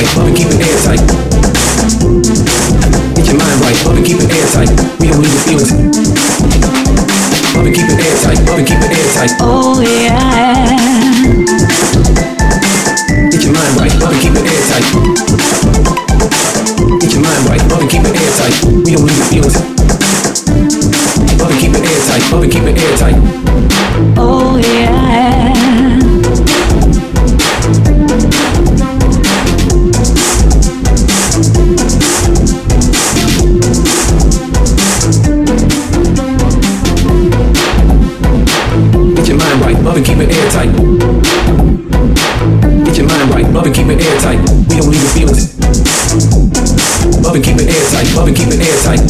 keep it airtight. Get your mind right, up and keep it airtight. We don't leave the feelings. Up and keep it airtight, up and keep it airtight. Oh yeah. Get your mind right, up and keep it airtight. Get your mind right, up and keep it airtight. We don't leave the feelings. Up and keep it airtight, up and keep it airtight. And keep it airtight. Get your mind right, up and keep it airtight. We don't leave the feelings. Up and keep it airtight, up and keep it airtight.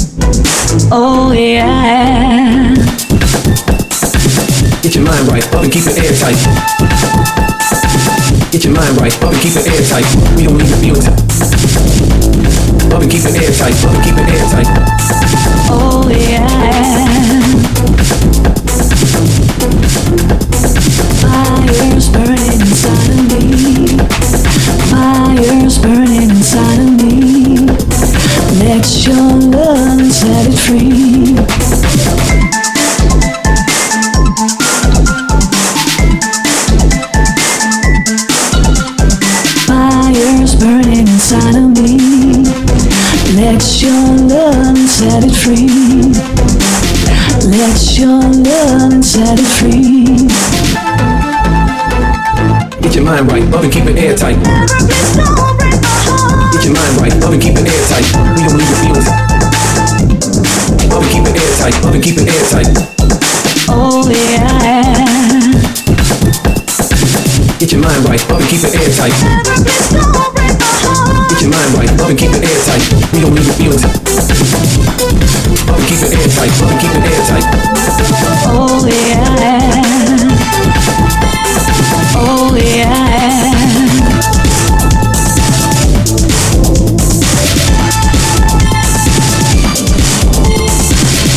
Oh yeah. Get your mind right, up and keep it airtight. Get your mind right, up and keep it airtight. We don't leave the feelings. Up and keep it airtight, up and keep it airtight. Let your love set it free. Fire's burning inside of me. Let your love set it free. Let your love set it free. Get your mind right, up and keep it airtight. Get your mind right, up and keep it airtight. We don't leave the feelings. Up and keep it airtight, up and keep it airtight. Oh yeah. Get your mind right, up and keep it airtight. Get your mind right, up and keep it airtight. We don't leave the feelings. Up and keep it airtight, up and keep it airtight.